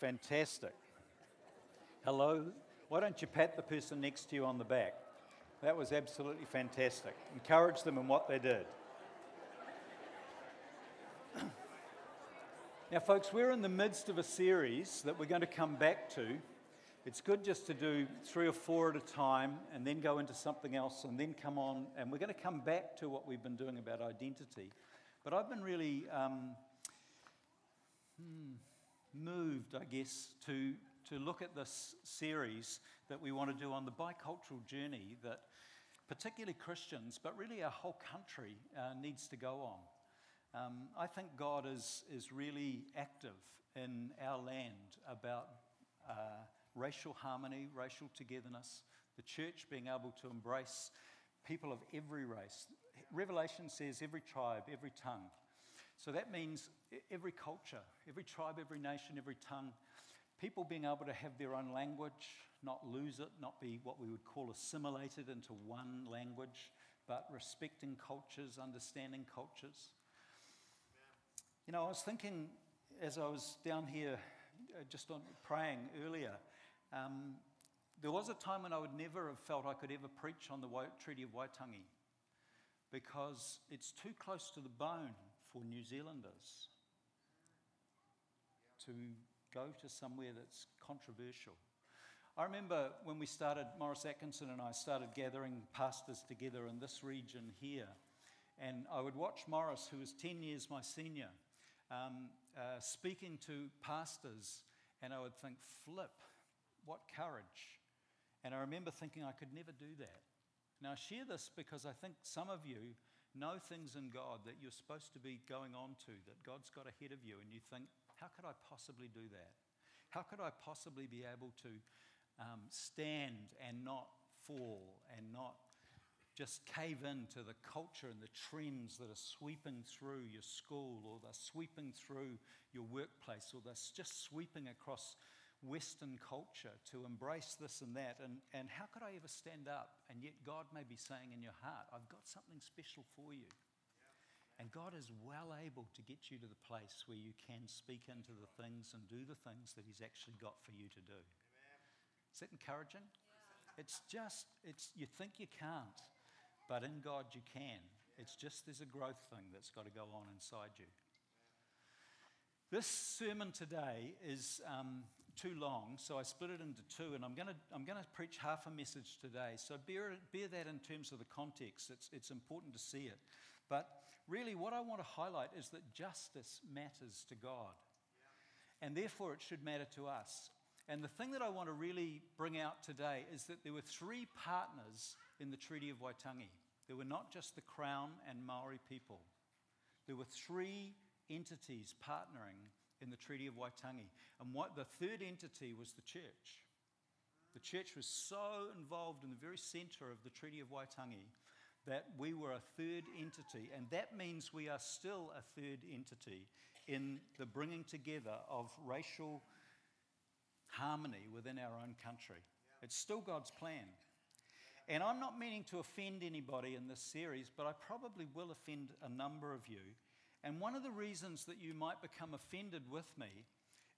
Fantastic. Hello. Why don't you pat the person next to you on the back? That was absolutely fantastic. Encourage them in what they did. Now, folks, we're in the midst of a series that we're going to come back to. It's good just to do three or four at a time and then go into something else and then come on. And we're going to come back to what we've been doing about identity. But I've been really um, hmm, moved, I guess, to, to look at this series that we want to do on the bicultural journey that particularly Christians, but really our whole country uh, needs to go on. Um, I think God is, is really active in our land about uh, racial harmony, racial togetherness, the church being able to embrace people of every race. Revelation says every tribe, every tongue. So that means every culture, every tribe, every nation, every tongue, people being able to have their own language, not lose it, not be what we would call assimilated into one language, but respecting cultures, understanding cultures. You know, I was thinking as I was down here uh, just on praying earlier, um, there was a time when I would never have felt I could ever preach on the Treaty of Waitangi because it's too close to the bone for New Zealanders to go to somewhere that's controversial. I remember when we started, Morris Atkinson and I started gathering pastors together in this region here. And I would watch Morris, who was 10 years my senior, um, uh, speaking to pastors, and I would think, flip, what courage. And I remember thinking I could never do that. Now, I share this because I think some of you know things in God that you're supposed to be going on to, that God's got ahead of you, and you think, how could I possibly do that? How could I possibly be able to um, stand and not fall and not just cave into the culture and the trends that are sweeping through your school or they're sweeping through your workplace or they're just sweeping across Western culture to embrace this and that. And, and how could I ever stand up? And yet, God may be saying in your heart, I've got something special for you. And God is well able to get you to the place where you can speak into the things and do the things that He's actually got for you to do. Is that encouraging? It's just, it's, you think you can't, but in God you can. It's just there's a growth thing that's got to go on inside you. This sermon today is um, too long, so I split it into two, and I'm going to I'm going to preach half a message today. So bear, bear that in terms of the context. It's, it's important to see it. But really, what I want to highlight is that justice matters to God, and therefore it should matter to us. And the thing that I want to really bring out today is that there were three partners in the Treaty of Waitangi. There were not just the Crown and Maori people, there were three entities partnering in the Treaty of Waitangi. And what the third entity was the church. The church was so involved in the very center of the Treaty of Waitangi that we were a third entity, and that means we are still a third entity in the bringing together of racial harmony within our own country. It's still God's plan. And I'm not meaning to offend anybody in this series, but I probably will offend a number of you and one of the reasons that you might become offended with me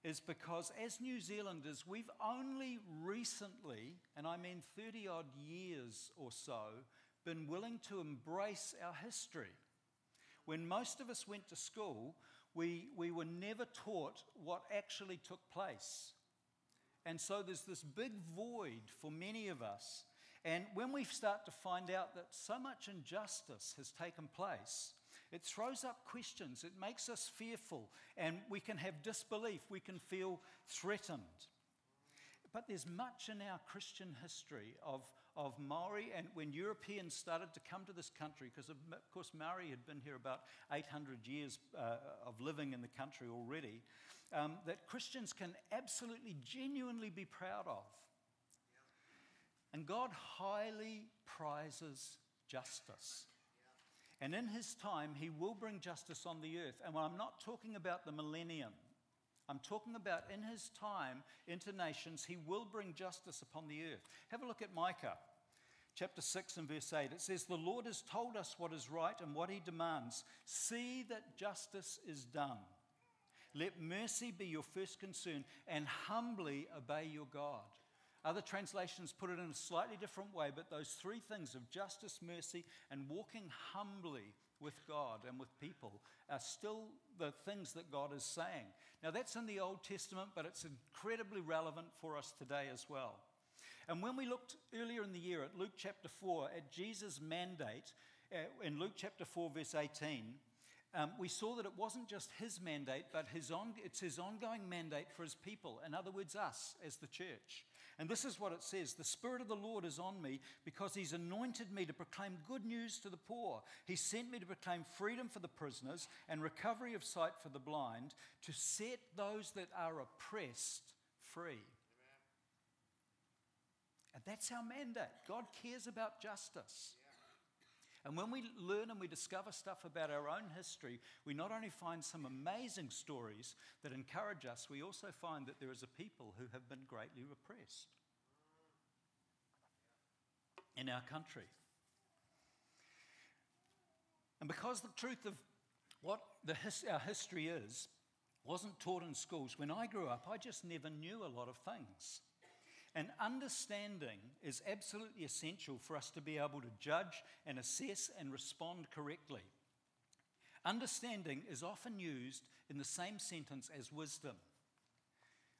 is because as New Zealanders, we've only recently, and I mean 30 odd years or so, been willing to embrace our history. When most of us went to school, we, we were never taught what actually took place. And so there's this big void for many of us. And when we start to find out that so much injustice has taken place, it throws up questions, it makes us fearful, and we can have disbelief, we can feel threatened. But there's much in our Christian history of, of Maori, and when Europeans started to come to this country, because of, of course Maori had been here about 800 years uh, of living in the country already, um, that Christians can absolutely, genuinely be proud of. And God highly prizes justice. And in his time, he will bring justice on the earth. And I'm not talking about the millennium, I'm talking about in his time, into nations, he will bring justice upon the earth. Have a look at Micah chapter 6 and verse 8. It says, The Lord has told us what is right and what he demands. See that justice is done, Let mercy be your first concern and humbly obey your God. Other translations put it in a slightly different way, but those three things of justice, mercy, and walking humbly with God and with people are still the things that God is saying. Now, that's in the Old Testament, but it's incredibly relevant for us today as well. And when we looked earlier in the year at Luke chapter 4, at Jesus' mandate, uh, in Luke chapter 4, verse 18, um, we saw that it wasn't just his mandate, but his on, it's his ongoing mandate for his people. In other words, us as the church. And this is what it says The Spirit of the Lord is on me because He's anointed me to proclaim good news to the poor. He sent me to proclaim freedom for the prisoners and recovery of sight for the blind, to set those that are oppressed free. And that's our mandate. God cares about justice. And when we learn and we discover stuff about our own history, we not only find some amazing stories that encourage us, we also find that there is a people who have been greatly repressed in our country. And because the truth of what his, our history is wasn't taught in schools, when I grew up, I just never knew a lot of things. And understanding is absolutely essential for us to be able to judge and assess and respond correctly. Understanding is often used in the same sentence as wisdom.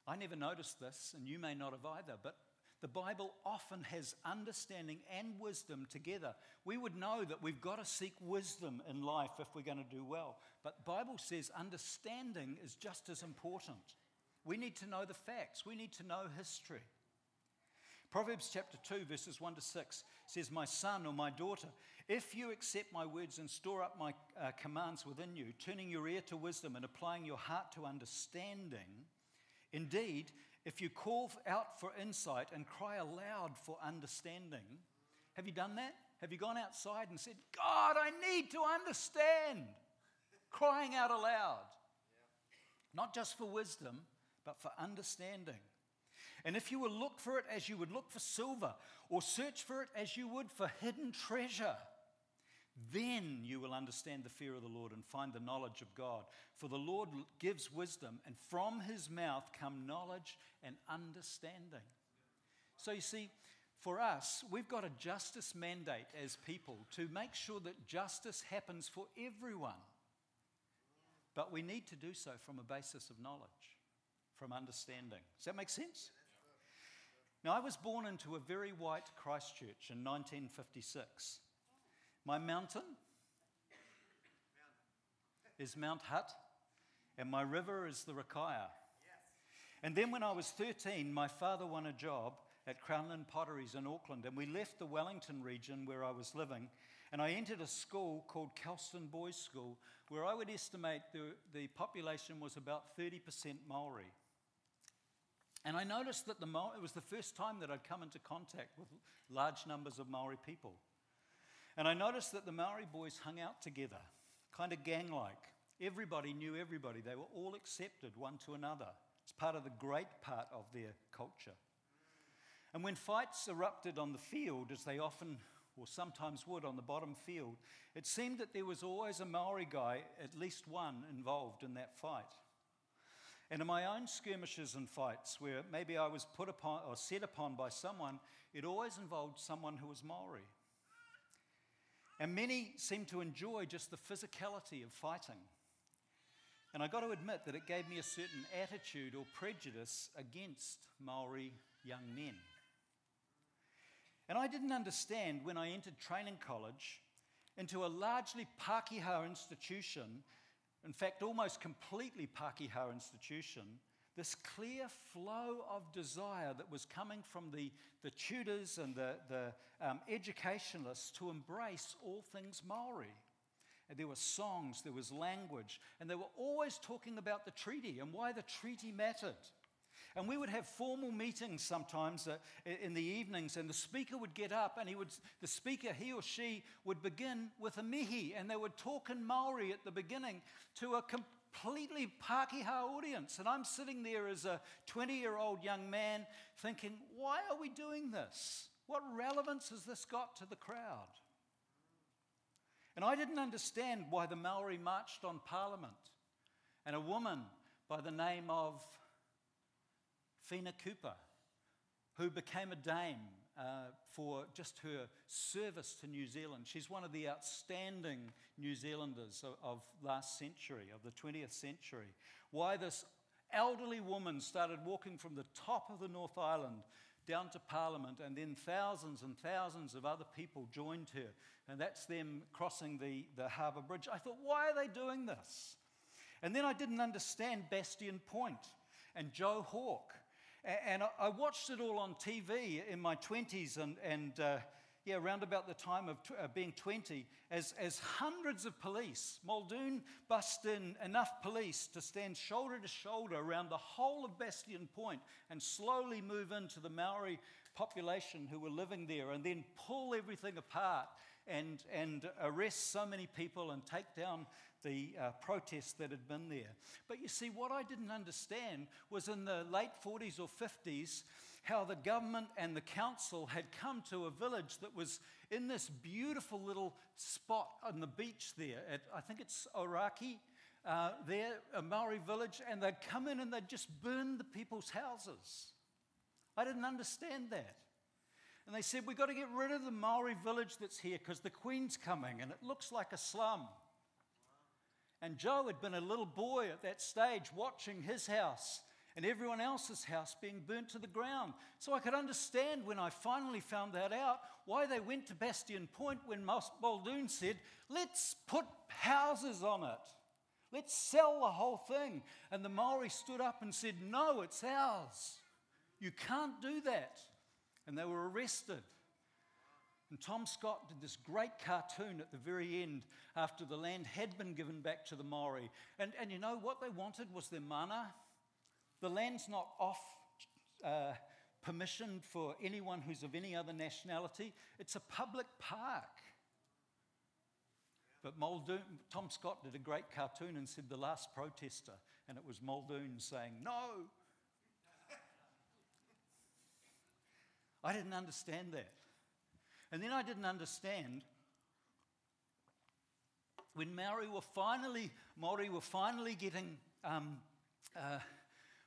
I never noticed this, and you may not have either, but the Bible often has understanding and wisdom together. We would know that we've got to seek wisdom in life if we're going to do well. But Bible says understanding is just as important. We need to know the facts. We need to know history. Proverbs chapter 2, verses 1 to 6 says, My son or my daughter, if you accept my words and store up my uh, commands within you, turning your ear to wisdom and applying your heart to understanding, indeed, if you call out for insight and cry aloud for understanding, have you done that? Have you gone outside and said, God, I need to understand? Crying out aloud. Not just for wisdom, but for understanding. And if you will look for it as you would look for silver, or search for it as you would for hidden treasure, then you will understand the fear of the Lord and find the knowledge of God. For the Lord gives wisdom, and from his mouth come knowledge and understanding. So you see, for us, we've got a justice mandate as people to make sure that justice happens for everyone. But we need to do so from a basis of knowledge, from understanding. Does that make sense? Now, I was born into a very white Christchurch in 1956. My mountain is Mount Hutt, and my river is the Rakaia. And then, when I was 13, my father won a job at Crown Lynn Potteries in Auckland, and we left the Wellington region where I was living, and I entered a school called Kelston Boys School, where I would estimate the, the population was about 30% Maori. And I noticed that the it was the first time that I'd come into contact with large numbers of Maori people. And I noticed that the Maori boys hung out together, kind of gang like. Everybody knew everybody, they were all accepted one to another. It's part of the great part of their culture. And when fights erupted on the field, as they often or sometimes would on the bottom field, it seemed that there was always a Maori guy, at least one, involved in that fight. And in my own skirmishes and fights, where maybe I was put upon or set upon by someone, it always involved someone who was Maori. And many seem to enjoy just the physicality of fighting. And I got to admit that it gave me a certain attitude or prejudice against Maori young men. And I didn't understand when I entered training college into a largely Pākehā institution in fact, almost completely Pākehā institution, this clear flow of desire that was coming from the, the tutors and the, the um, educationalists to embrace all things Maori. And there were songs, there was language, and they were always talking about the treaty and why the treaty mattered. And we would have formal meetings sometimes uh, in the evenings, and the speaker would get up, and he would, the speaker, he or she, would begin with a mihi, and they would talk in Maori at the beginning to a completely Pākehā audience. And I'm sitting there as a 20 year old young man thinking, why are we doing this? What relevance has this got to the crowd? And I didn't understand why the Maori marched on Parliament. And a woman by the name of Whina Cooper, who became a dame uh, for just her service to New Zealand. She's one of the outstanding New Zealanders of, of last century, of the 20th century. Why this elderly woman started walking from the top of the North Island down to Parliament, and then thousands and thousands of other people joined her. And that's them crossing the, the harbour bridge. I thought, why are they doing this? And then I didn't understand Bastion Point and Joe Hawke. And I watched it all on TV in my 20s and, and uh, yeah, around about the time of uh, being 20, as, as hundreds of police, Muldoon bust in enough police to stand shoulder to shoulder around the whole of Bastion Point and slowly move into the Maori population who were living there and then pull everything apart and, and arrest so many people and take down the uh, protests that had been there. But you see, what I didn't understand was in the late 40s or 50s, how the government and the council had come to a village that was in this beautiful little spot on the beach there at, I think it's Orakei, uh, there, a Maori village, and they'd come in and they'd just burn the people's houses. I didn't understand that. And they said, We've got to get rid of the Maori village that's here because the Queen's coming and it looks like a slum. And Joe had been a little boy at that stage watching his house and everyone else's house being burnt to the ground. So I could understand when I finally found that out why they went to Bastion Point when Muldoon said, Let's put houses on it. Let's sell the whole thing. And the Maori stood up and said, No, it's ours. You can't do that. And they were arrested. And Tom Scott did this great cartoon at the very end after the land had been given back to the Maori. And, and you know what they wanted was their mana. The land's not off uh, permission for anyone who's of any other nationality, it's a public park. But Muldoon, Tom Scott did a great cartoon and said the last protester, and it was Muldoon saying, No. I didn't understand that. And then I didn't understand when Maori were finally, Maori were finally getting um, uh,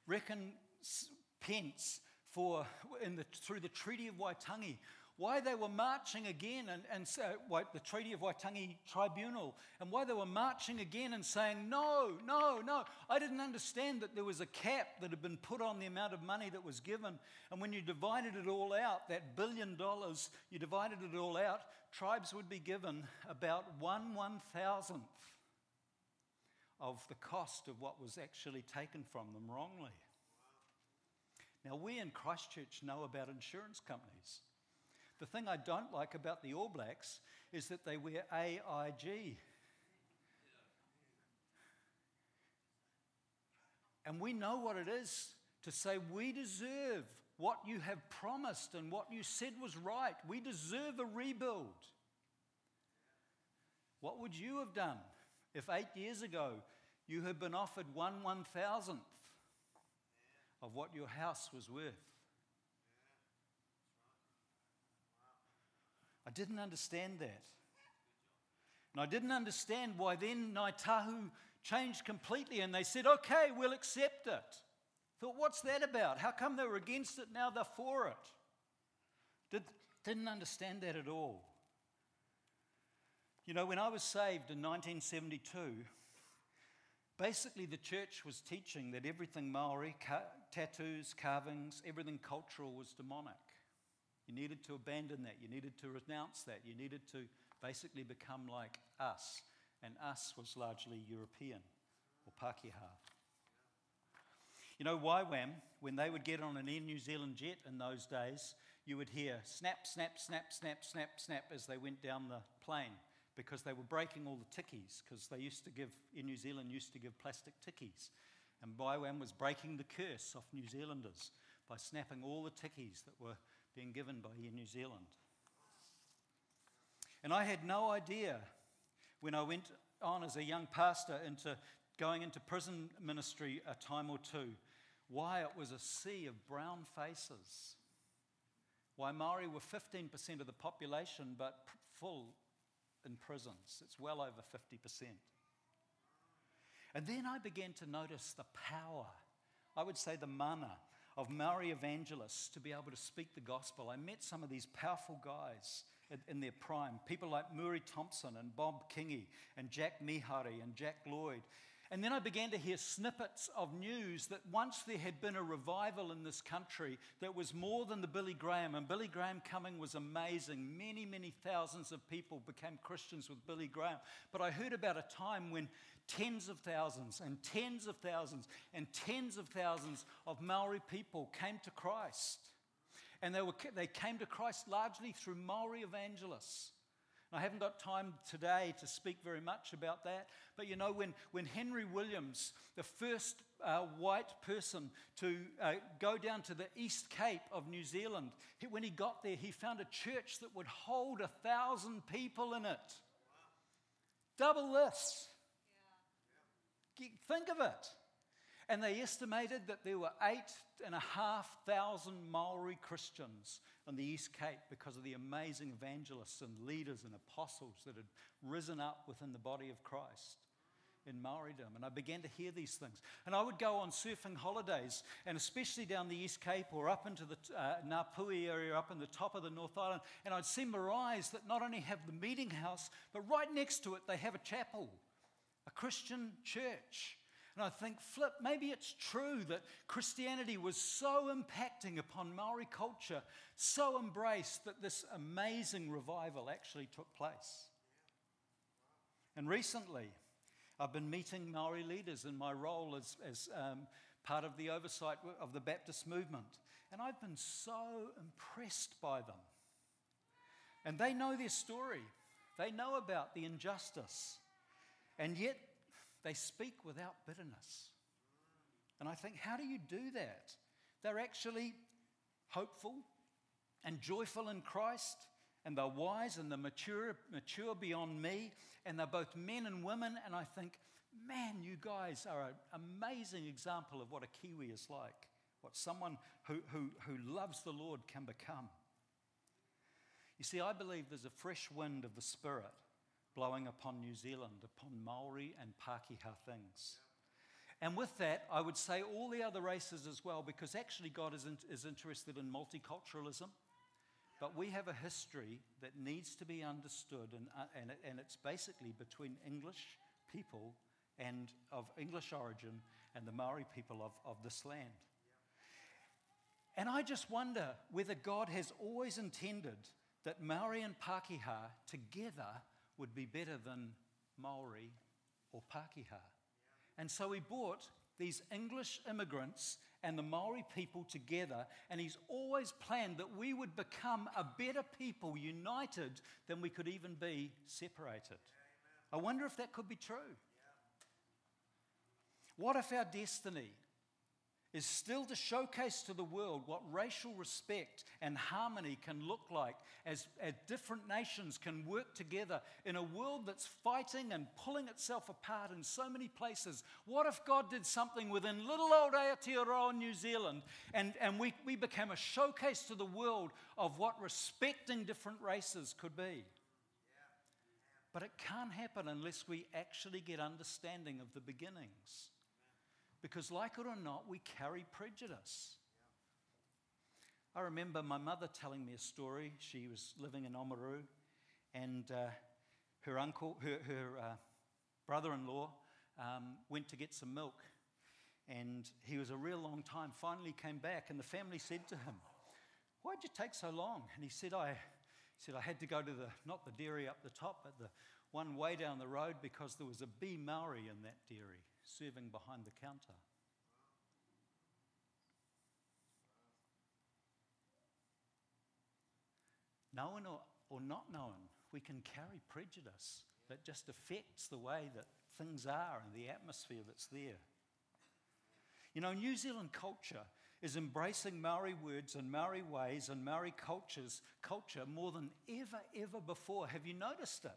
recompense for in the, through the Treaty of Waitangi why they were marching again and, and uh, the Treaty of Waitangi Tribunal, and why they were marching again and saying, no, no, no. I didn't understand that there was a cap that had been put on the amount of money that was given. And when you divided it all out, that billion dollars, you divided it all out, tribes would be given about one one thousandth of the cost of what was actually taken from them wrongly. Now, we in Christchurch know about insurance companies. The thing I don't like about the All Blacks is that they wear AIG. And we know what it is to say, we deserve what you have promised and what you said was right. We deserve a rebuild. What would you have done if eight years ago you had been offered one one thousandth of what your house was worth? I didn't understand that. And I didn't understand why then Ngāi Tahu changed completely and they said, okay, we'll accept it. Thought, what's that about? How come they were against it, now they're for it? Did, didn't understand that at all. You know, when I was saved in 1972, basically the church was teaching that everything Maori, ca- tattoos, carvings, everything cultural was demonic. You needed to abandon that. You needed to renounce that. You needed to basically become like us. And us was largely European or Pākehā. You know, YWAM, when they would get on an Air New Zealand jet in those days, you would hear snap, snap, snap, snap, snap, snap as they went down the plane because they were breaking all the tikis because they used to give, in New Zealand, used to give plastic tikis. And YWAM was breaking the curse off New Zealanders by snapping all the tikis that were being given by Air New Zealand. And I had no idea when I went on as a young pastor into going into prison ministry a time or two why it was a sea of brown faces. Why Maori were 15% of the population but full in prisons. It's well over 50%. And then I began to notice the power, I would say the mana, of Maori evangelists to be able to speak the gospel. I met some of these powerful guys in their prime, people like Muri Thompson and Bob Kingi and Jack Mihari and Jack Lloyd and then I began to hear snippets of news that once there had been a revival in this country that was more than the Billy Graham, and Billy Graham coming was amazing. Many, many thousands of people became Christians with Billy Graham. But I heard about a time when tens of thousands and tens of thousands and tens of thousands of Maori people came to Christ. And they, were, they came to Christ largely through Maori evangelists. I haven't got time today to speak very much about that, but you know, when, when Henry Williams, the first uh, white person to uh, go down to the East Cape of New Zealand, he, when he got there, he found a church that would hold a thousand people in it. Double this. Think of it. And they estimated that there were eight and a half thousand Maori Christians on the East Cape because of the amazing evangelists and leaders and apostles that had risen up within the body of Christ in Maoridom. And I began to hear these things. And I would go on surfing holidays, and especially down the East Cape or up into the uh, Ngāpuhi area, up in the top of the North Island, and I'd see maraes that not only have the meeting house, but right next to it, they have a chapel, a Christian church. And I think, flip, maybe it's true that Christianity was so impacting upon Maori culture, so embraced that this amazing revival actually took place. And recently, I've been meeting Maori leaders in my role as, as um, part of the oversight of the Baptist movement. And I've been so impressed by them. And they know their story, they know about the injustice. And yet, they speak without bitterness. And I think, how do you do that? They're actually hopeful and joyful in Christ, and they're wise and they're mature, mature beyond me, and they're both men and women. And I think, man, you guys are an amazing example of what a Kiwi is like, what someone who, who, who loves the Lord can become. You see, I believe there's a fresh wind of the Spirit blowing upon New Zealand, upon Maori and Pākehā things. And with that, I would say all the other races as well, because actually God is, in, is interested in multiculturalism. But we have a history that needs to be understood, and, uh, and, and it's basically between English people and of English origin and the Maori people of, of this land. And I just wonder whether God has always intended that Maori and Pākehā together would be better than Maori or Pākehā. And so he brought these English immigrants and the Maori people together, and he's always planned that we would become a better people united than we could even be separated. I wonder if that could be true. What if our destiny is still to showcase to the world what racial respect and harmony can look like as, as, different nations can work together in a world that's fighting and pulling itself apart in so many places. What if God did something within little old Aotearoa, New Zealand, and, and we, we became a showcase to the world of what respecting different races could be? But it can't happen unless we actually get understanding of the beginnings. Because, like it or not, we carry prejudice. I remember my mother telling me a story. She was living in Oamaru, and uh, her uncle, her, her uh, brother in law, um, went to get some milk. And he was a real long time. Finally came back, and the family said to him, Why'd you take so long? And he said, I, he said, I had to go to the, not the dairy up the top, but the one way down the road because there was a bee Maori in that dairy serving behind the counter. Known or, or not known, we can carry prejudice that just affects the way that things are and the atmosphere that's there. You know, New Zealand culture is embracing Maori words and Maori ways and Maori cultures, culture more than ever, ever before. Have you noticed it?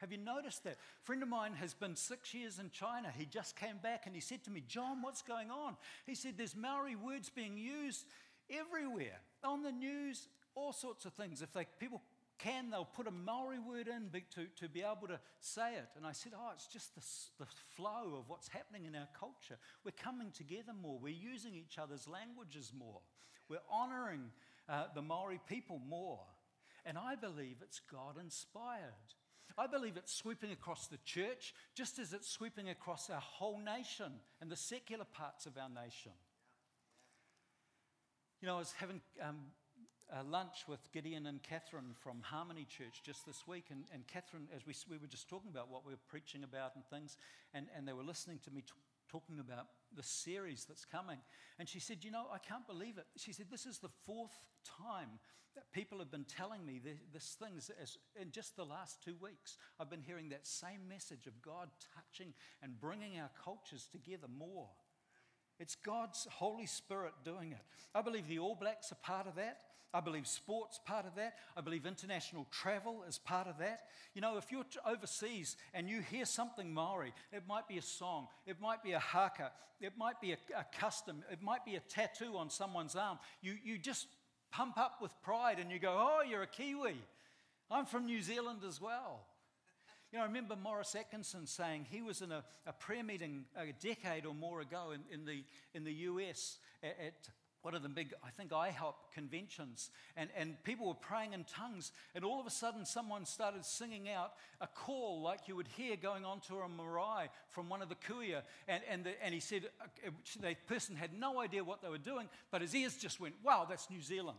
Have you noticed that? A friend of mine has been six years in China. He just came back and he said to me, John, what's going on? He said, There's Maori words being used everywhere on the news, all sorts of things. If they, people can, they'll put a Maori word in to, to be able to say it. And I said, Oh, it's just the, the flow of what's happening in our culture. We're coming together more, we're using each other's languages more, we're honoring uh, the Maori people more. And I believe it's God inspired. I believe it's sweeping across the church just as it's sweeping across our whole nation and the secular parts of our nation. You know, I was having um, lunch with Gideon and Catherine from Harmony Church just this week, and, and Catherine, as we, we were just talking about what we were preaching about and things, and, and they were listening to me t- talking about the series that's coming. And she said, You know, I can't believe it. She said, This is the fourth time that people have been telling me this, thing in just the last two weeks. I've been hearing that same message of God touching and bringing our cultures together more. It's God's Holy Spirit doing it. I believe the All Blacks are part of that. I believe sports part of that. I believe international travel is part of that. You know, if you're overseas and you hear something Maori, it might be a song, it might be a haka, it might be a, a custom, it might be a tattoo on someone's arm. You, you just pump up with pride and you go, oh, you're a Kiwi. I'm from New Zealand as well. You know, I remember Morris Atkinson saying he was in a, a prayer meeting a decade or more ago in, in, the, in the US at, at one of the big, I think, IHOP conventions, and, and people were praying in tongues, and all of a sudden someone started singing out a call like you would hear going onto a marae from one of the kuia. and, and, the, and he said uh, the person had no idea what they were doing, but his ears just went, wow, that's New Zealand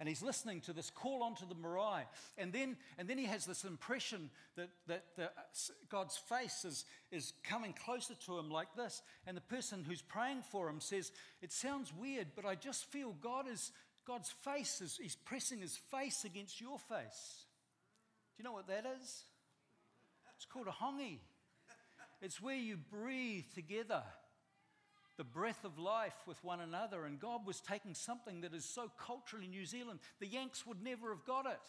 and he's listening to this call onto the marae. And then, and then he has this impression that, that the, God's face is, is coming closer to him like this. And the person who's praying for him says, It sounds weird, but I just feel God is, God's face is, he's pressing his face against your face. Do you know what that is? It's called a hongi. It's where you breathe together the breath of life with one another. And God was taking something that is so culturally New Zealand, the Yanks would never have got it.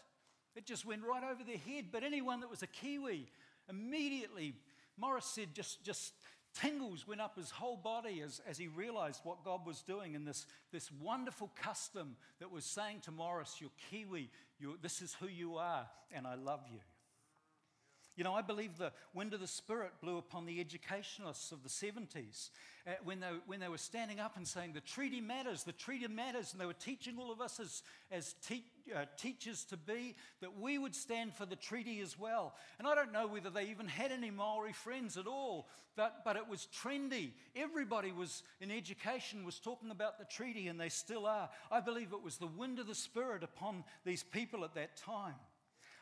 It just went right over their head. But anyone that was a Kiwi, immediately, Morris said, just, just tingles went up his whole body as, as he realized what God was doing in this, this wonderful custom that was saying to Morris, You're Kiwi, you're, this is who you are, and I love you. You know, I believe the wind of the Spirit blew upon the educationalists of the 70s uh, when, they, when they were standing up and saying, The treaty matters, the treaty matters. And they were teaching all of us as, as te- uh, teachers to be that we would stand for the treaty as well. And I don't know whether they even had any Maori friends at all, but, but it was trendy. Everybody was in education was talking about the treaty, and they still are. I believe it was the wind of the Spirit upon these people at that time.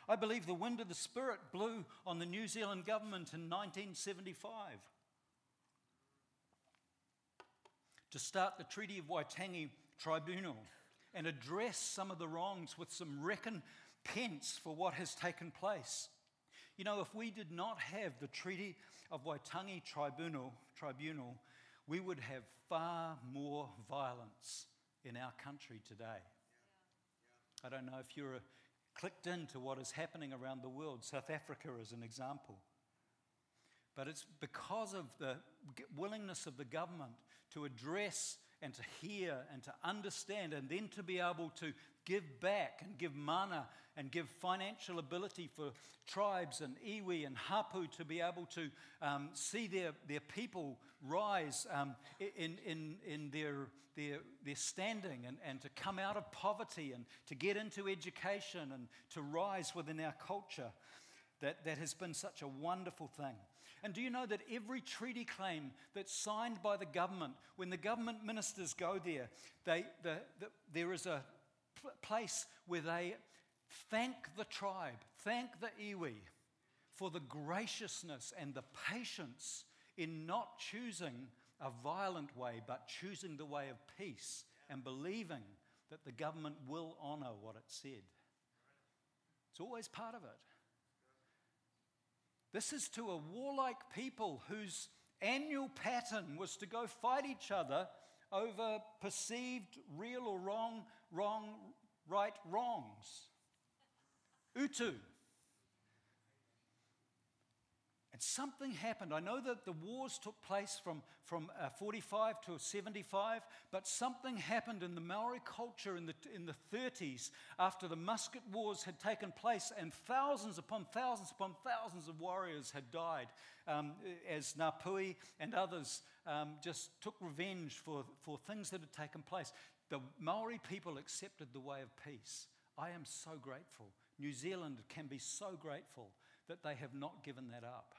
I believe the wind of the Spirit blew on the New Zealand government in 1975 to start the Treaty of Waitangi Tribunal and address some of the wrongs with some recompense for what has taken place. You know, if we did not have the Treaty of Waitangi Tribunal, Tribunal we would have far more violence in our country today. I don't know if you're a clicked into what is happening around the world. South Africa is an example. But it's because of the willingness of the government to address and to hear and to understand and then to be able to give back and give mana and give financial ability for tribes and iwi and hapu to be able to um, see their, their people rise um, in, in, in their, their, their standing and, and to come out of poverty and to get into education and to rise within our culture. That, that has been such a wonderful thing. And do you know that every treaty claim that's signed by the government, when the government ministers go there, they, the, the, there is a place where they thank the tribe, thank the iwi for the graciousness and the patience in not choosing a violent way, but choosing the way of peace and believing that the government will honour what it said. It's always part of it. This is to a warlike people whose annual pattern was to go fight each other over perceived real or wrong, wrong, right wrongs. Utu. And something happened. I know that the wars took place from, from uh, 45 to 75, but something happened in the Maori culture in the, in the 30s after the musket wars had taken place and thousands upon thousands upon thousands of warriors had died um, as Ngāpuhi and others um, just took revenge for, for things that had taken place. The Maori people accepted the way of peace. I am so grateful. New Zealand can be so grateful that they have not given that up.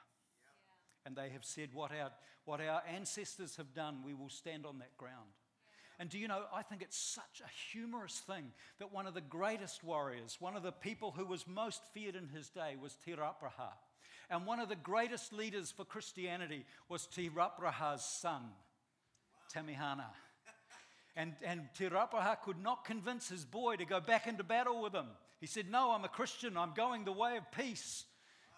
And they have said, what our, what our ancestors have done, we will stand on that ground. And do you know, I think it's such a humorous thing that one of the greatest warriors, one of the people who was most feared in his day was Te Rauparaha. And one of the greatest leaders for Christianity was Te Rauparaha's son, Tamihana. And, and Te Rauparaha could not convince his boy to go back into battle with him. He said, No, I'm a Christian. I'm going the way of peace.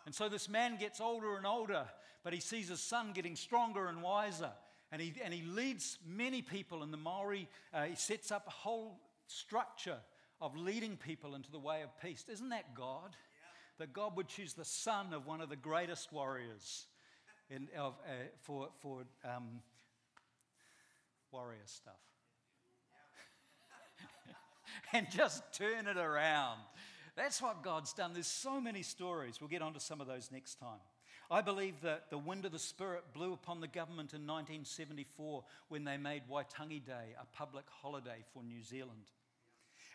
And so this man gets older and older, but he sees his son getting stronger and wiser. And he, and he leads many people in the Maori, uh, he sets up a whole structure of leading people into the way of peace. Isn't that God? Yeah. That God would choose the son of one of the greatest warriors in, of, uh, for, for um, warrior stuff. and just turn it around. That's what God's done. There's so many stories. We'll get onto some of those next time. I believe that the wind of the Spirit blew upon the government in 1974 when they made Waitangi Day a public holiday for New Zealand.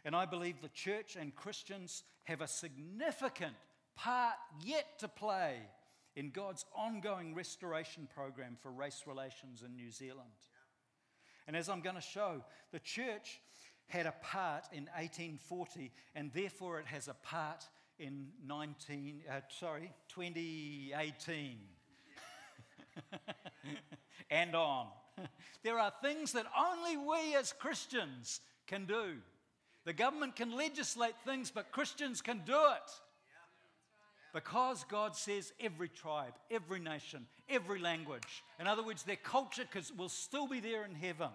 And I believe the church and Christians have a significant part yet to play in God's ongoing restoration program for race relations in New Zealand. And as I'm going to show, the church had a part in 1840, and therefore it has a part in 19, uh, sorry, 2018 and on. There are things that only we as Christians can do. The government can legislate things, but Christians can do it. Because God says every tribe, every nation, every language. In other words, their culture will still be there in heaven.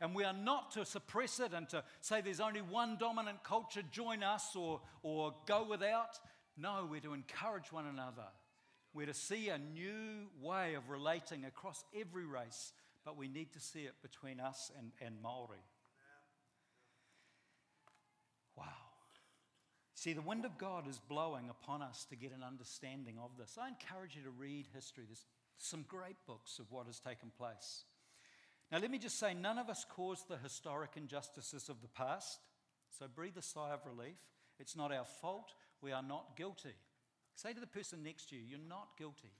And we are not to suppress it and to say there's only one dominant culture, join us or, or go without. No, we're to encourage one another. We're to see a new way of relating across every race, but we need to see it between us and, and Maori. Wow. See, the wind of God is blowing upon us to get an understanding of this. I encourage you to read history. There's some great books of what has taken place. Now, let me just say, none of us caused the historic injustices of the past, so breathe a sigh of relief. It's not our fault. We are not guilty. Say to the person next to you, You're not guilty.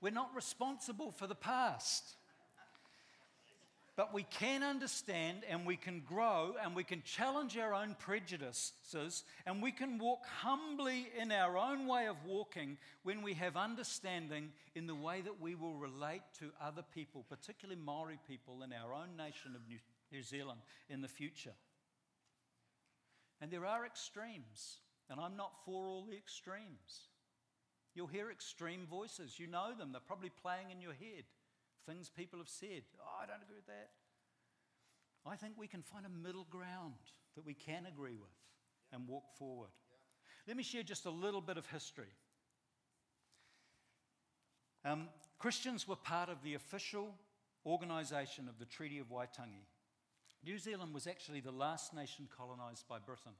We're not responsible for the past. But we can understand and we can grow and we can challenge our own prejudices and we can walk humbly in our own way of walking when we have understanding in the way that we will relate to other people, particularly Maori people in our own nation of New, Zealand in the future. And there are extremes, and I'm not for all the extremes. You'll hear extreme voices, you know them, they're probably playing in your head things people have said. Oh, I don't agree with that. I think we can find a middle ground that we can agree with yeah. and walk forward. Yeah. Let me share just a little bit of history. Um, Christians were part of the official organisation of the Treaty of Waitangi. New Zealand was actually the last nation colonised by Britain.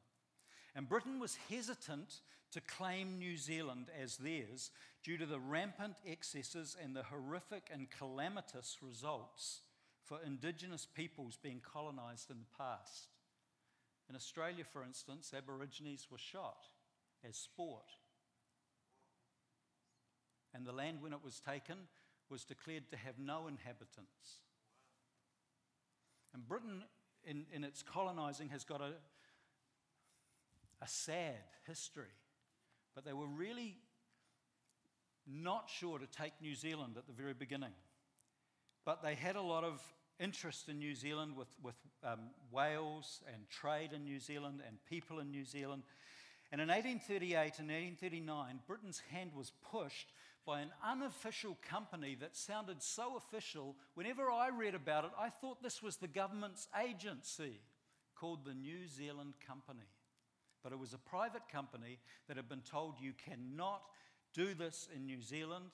And Britain was hesitant to claim New Zealand as theirs due to the rampant excesses and the horrific and calamitous results for Indigenous peoples being colonised in the past. In Australia, for instance, Aborigines were shot as sport. And the land, when it was taken, was declared to have no inhabitants. And Britain, in, in its colonising, has got a, a sad history. But they were really not sure to take New Zealand at the very beginning. But they had a lot of interest in New Zealand with, with um, whales and trade in New Zealand and people in New Zealand. And in 1838 and 1839, Britain's hand was pushed by an unofficial company that sounded so official. Whenever I read about it, I thought this was the government's agency called the New Zealand Company. But it was a private company that had been told you cannot do this in New Zealand.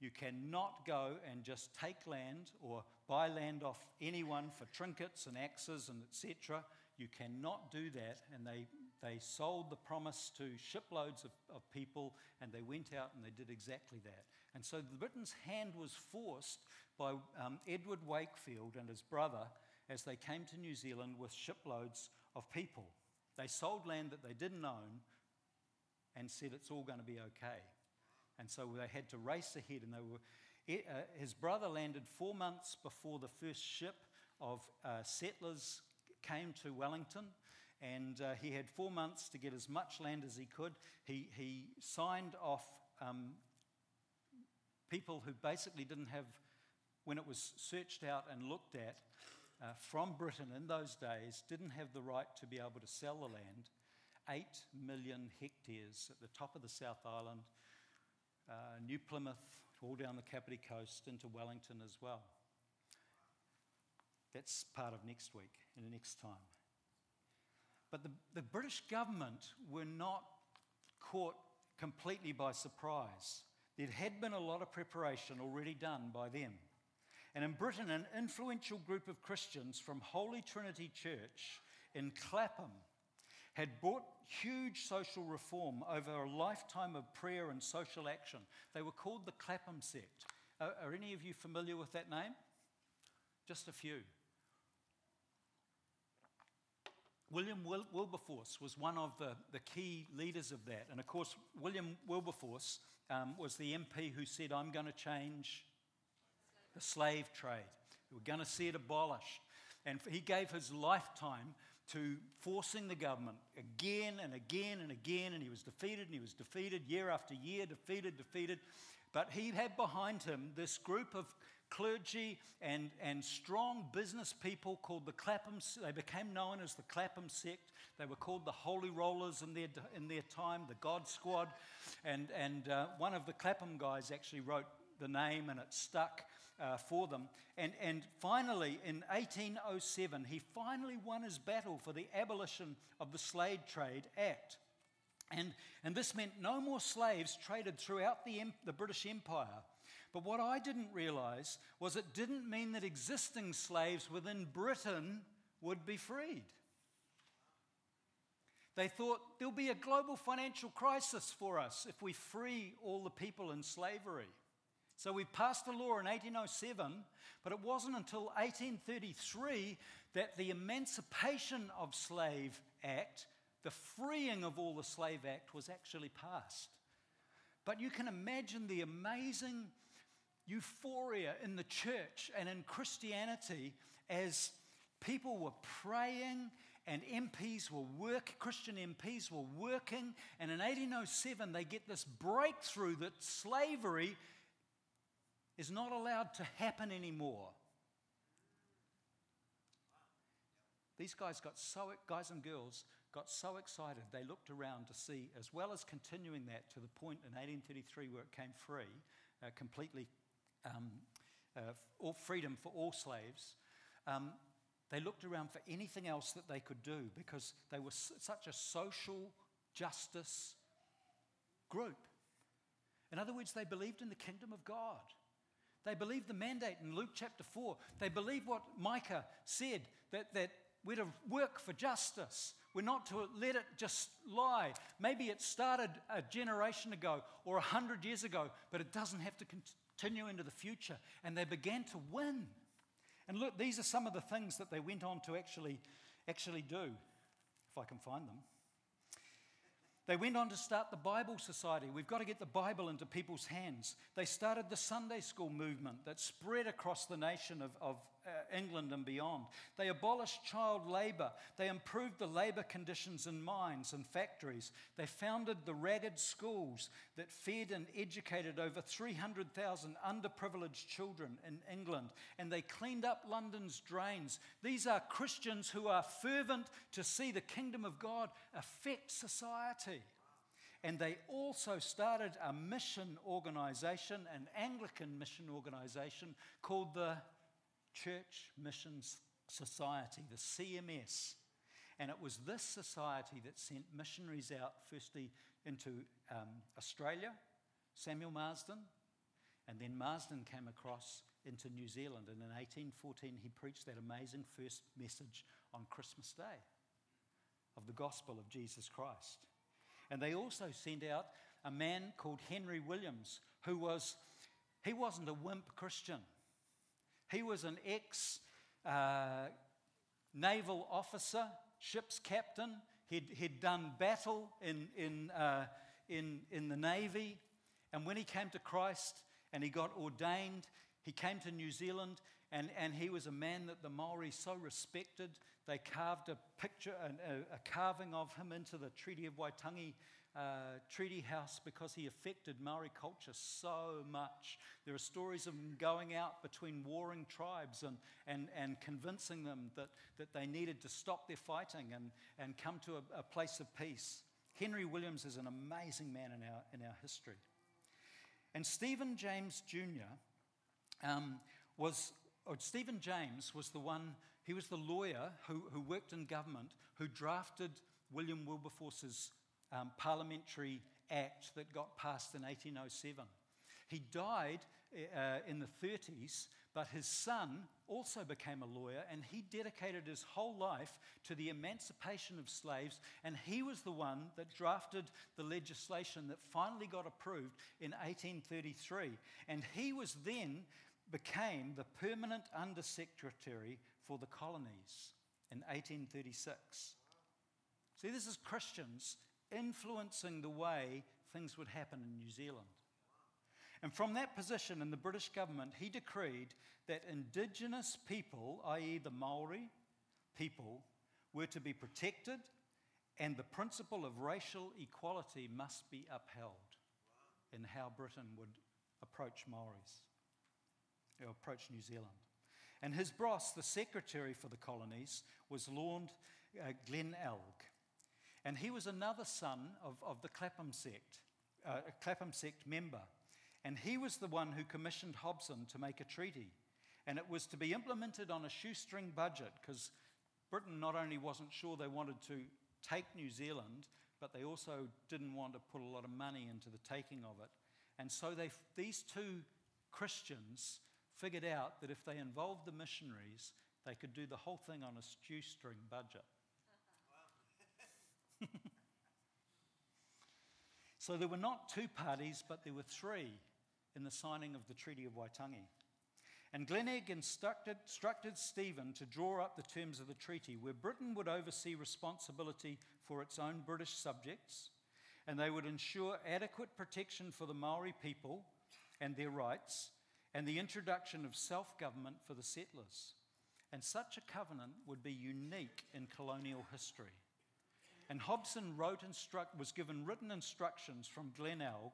You cannot go and just take land or buy land off anyone for trinkets and axes and etc. You cannot do that. And they, they sold the promise to shiploads of, of people and they went out and they did exactly that. And so the Britain's hand was forced by um, Edward Wakefield and his brother as they came to New Zealand with shiploads of people. They sold land that they didn't own and said it's all going to be okay. And so they had to race ahead, and they were. Uh, his brother landed four months before the first ship of uh, settlers came to Wellington, and uh, he had four months to get as much land as he could. He, he signed off um, people who basically didn't have, when it was searched out and looked at uh, from Britain in those days, didn't have the right to be able to sell the land. Eight million hectares at the top of the South Island uh, New Plymouth, all down the Kapiti Coast into Wellington as well. That's part of next week and next time. But the, the British government were not caught completely by surprise. There had been a lot of preparation already done by them. And in Britain, an influential group of Christians from Holy Trinity Church in Clapham had brought huge social reform over a lifetime of prayer and social action. They were called the Clapham sect. Are, are any of you familiar with that name? Just a few. William Wil- Wilberforce was one of the, the key leaders of that. And of course, William Wilberforce um, was the MP who said, I'm going to change the slave trade. We're going to see it abolished. And he gave his lifetime to forcing the government again and again and again, and he was defeated and he was defeated year after year, defeated, defeated. But he had behind him this group of clergy and, and strong business people called the Clapham. They became known as the Clapham sect. They were called the Holy Rollers in their, in their time, the God Squad. And, and uh, one of the Clapham guys actually wrote the name and it stuck uh, for them. And, and finally, in 1807, he finally won his battle for the abolition of the Slave Trade Act. And, and this meant no more slaves traded throughout the, the British Empire. But what I didn't realize was it didn't mean that existing slaves within Britain would be freed. They thought there'll be a global financial crisis for us if we free all the people in slavery. So we passed a law in 1807, but it wasn't until 1833 that the Emancipation of Slave Act, the freeing of all the Slave Act, was actually passed. But you can imagine the amazing euphoria in the church and in Christianity as people were praying and MPs were work, Christian MPs were working, and in 1807 they get this breakthrough that slavery is not allowed to happen anymore. These guys got so, guys and girls got so excited they looked around to see, as well as continuing that to the point in 1833 where it came free, uh, completely um, uh, all freedom for all slaves. Um, they looked around for anything else that they could do because they were such a social justice group. In other words, they believed in the kingdom of God. They believe the mandate in Luke chapter 4. They believe what Micah said that, that we're to work for justice. We're not to let it just lie. Maybe it started a generation ago or a hundred years ago, but it doesn't have to continue into the future. And they began to win. And look, these are some of the things that they went on to actually, actually do, if I can find them. They went on to start the Bible Society. We've got to get the Bible into people's hands. They started the Sunday school movement that spread across the nation of, of uh, England and beyond. They abolished child labor. They improved the labor conditions in mines and factories. They founded the ragged schools that fed and educated over 300,000 underprivileged children in England. And they cleaned up London's drains. These are Christians who are fervent to see the kingdom of God affect society. And they also started a mission organization, an Anglican mission organization called the Church Missions Society, the CMS. And it was this society that sent missionaries out, firstly into um, Australia, Samuel Marsden. And then Marsden came across into New Zealand, and in 1814 he preached that amazing first message on Christmas Day of the gospel of Jesus Christ. And they also sent out a man called Henry Williams, who was, he wasn't a wimp Christian. He was an ex uh, naval officer, ship's captain. He'd, he'd done battle in, in, uh, in, in the Navy. And when he came to Christ and he got ordained, he came to New Zealand and, and he was a man that the Maori so respected. They carved a picture, a, a carving of him into the Treaty of Waitangi uh, treaty house because he affected Maori culture so much. There are stories of him going out between warring tribes and, and, and convincing them that, that they needed to stop their fighting and, and come to a, a place of peace. Henry Williams is an amazing man in our, in our history. And Stephen James Jr. Um, was, or Stephen James was the one, he was the lawyer who, who worked in government who drafted William Wilberforce's um, parliamentary act that got passed in 1807. He died uh, in the 30s, but his son also became a lawyer and he dedicated his whole life to the emancipation of slaves. And he was the one that drafted the legislation that finally got approved in 1833. And he was then became the permanent undersecretary for the colonies in 1836. See, this is Christians influencing the way things would happen in New Zealand. And from that position in the British government, he decreed that Indigenous people, i.e., the Maori people, were to be protected and the principle of racial equality must be upheld in how Britain would approach Maoris, or approach New Zealand. And his boss, the secretary for the colonies, was Lord uh, Glen Elg. And he was another son of, of the Clapham sect, uh, a Clapham sect member. And he was the one who commissioned Hobson to make a treaty. And it was to be implemented on a shoestring budget because Britain not only wasn't sure they wanted to take New Zealand, but they also didn't want to put a lot of money into the taking of it. And so they, these two Christians figured out that if they involved the missionaries, they could do the whole thing on a shoestring budget. so there were not two parties, but there were three in the signing of the Treaty of Waitangi. And Glenelg instructed, instructed Stephen to draw up the terms of the treaty, where Britain would oversee responsibility for its own British subjects, and they would ensure adequate protection for the Maori people and their rights, and the introduction of self government for the settlers. And such a covenant would be unique in colonial history. And Hobson wrote instruct, was given written instructions from Glenelg,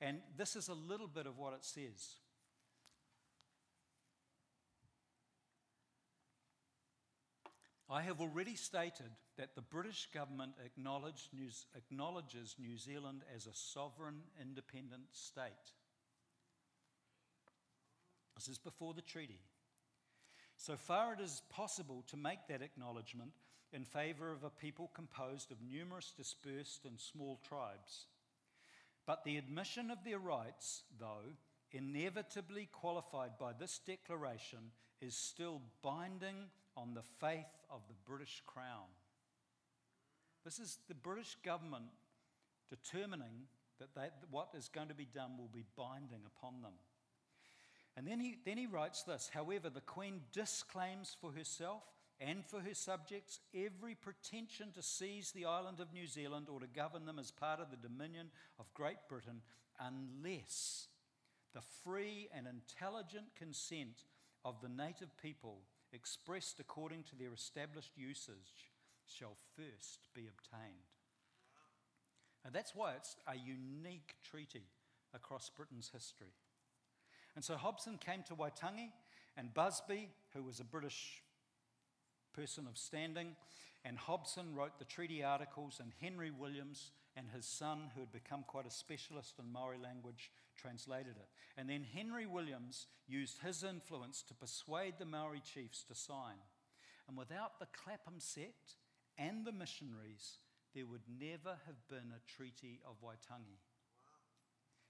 and this is a little bit of what it says. I have already stated that the British government acknowledges New Zealand as a sovereign, independent state. This is before the treaty. So far, it is possible to make that acknowledgement in favour of a people composed of numerous dispersed and small tribes. But the admission of their rights, though inevitably qualified by this declaration, is still binding on the faith of the British Crown. This is the British government determining that they, what is going to be done will be binding upon them. And then he, then he writes this However, the Queen disclaims for herself and for her subjects every pretension to seize the island of New Zealand or to govern them as part of the dominion of Great Britain unless the free and intelligent consent of the native people, expressed according to their established usage, shall first be obtained. And that's why it's a unique treaty across Britain's history. And so Hobson came to Waitangi, and Busby, who was a British person of standing. And Hobson wrote the treaty articles, and Henry Williams and his son, who had become quite a specialist in Maori language, translated it. And then Henry Williams used his influence to persuade the Maori chiefs to sign. And without the Clapham sect and the missionaries, there would never have been a Treaty of Waitangi.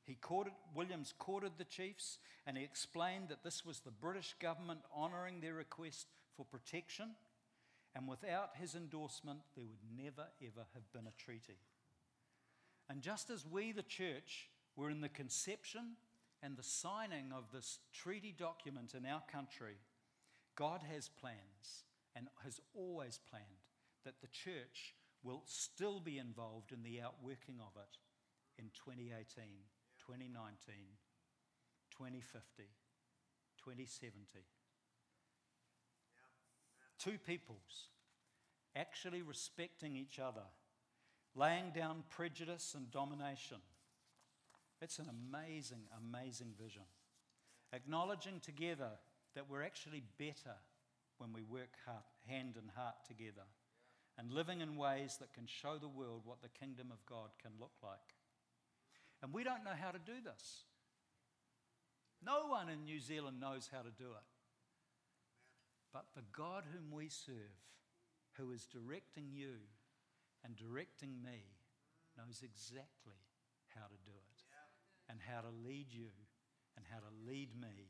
He courted, Williams courted the chiefs and he explained that this was the British government honouring their request for protection, and without his endorsement, there would never ever have been a treaty. And just as we, the church, were in the conception and the signing of this treaty document in our country, God has plans and has always planned that the church will still be involved in the outworking of it in 2018, 2019, 2050, 2070. Two peoples actually respecting each other, laying down prejudice and domination. It's an amazing, amazing vision. Acknowledging together that we're actually better when we work heart, hand and heart together and living in ways that can show the world what the kingdom of God can look like. And we don't know how to do this. No one in New Zealand knows how to do it. But the God whom we serve, who is directing you and directing me, knows exactly how to do it and how to lead you and how to lead me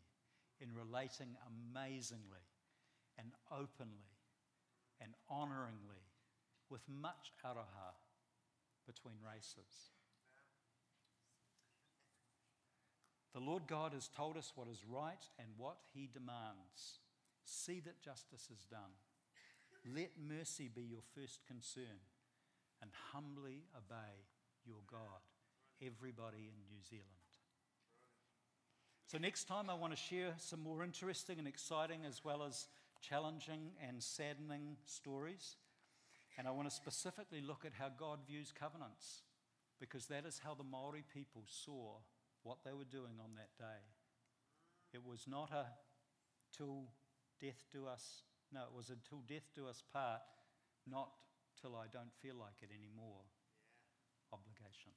in relating amazingly and openly and honoringly with much aroha between races. The Lord God has told us what is right and what He demands. See that justice is done. Let mercy be your first concern and humbly obey your God, everybody in New Zealand. So, next time, I want to share some more interesting and exciting, as well as challenging and saddening stories. And I want to specifically look at how God views covenants, because that is how the Maori people saw what they were doing on that day. It was not a till death do us, no, it was until death do us part, not till I don't feel like it anymore obligation.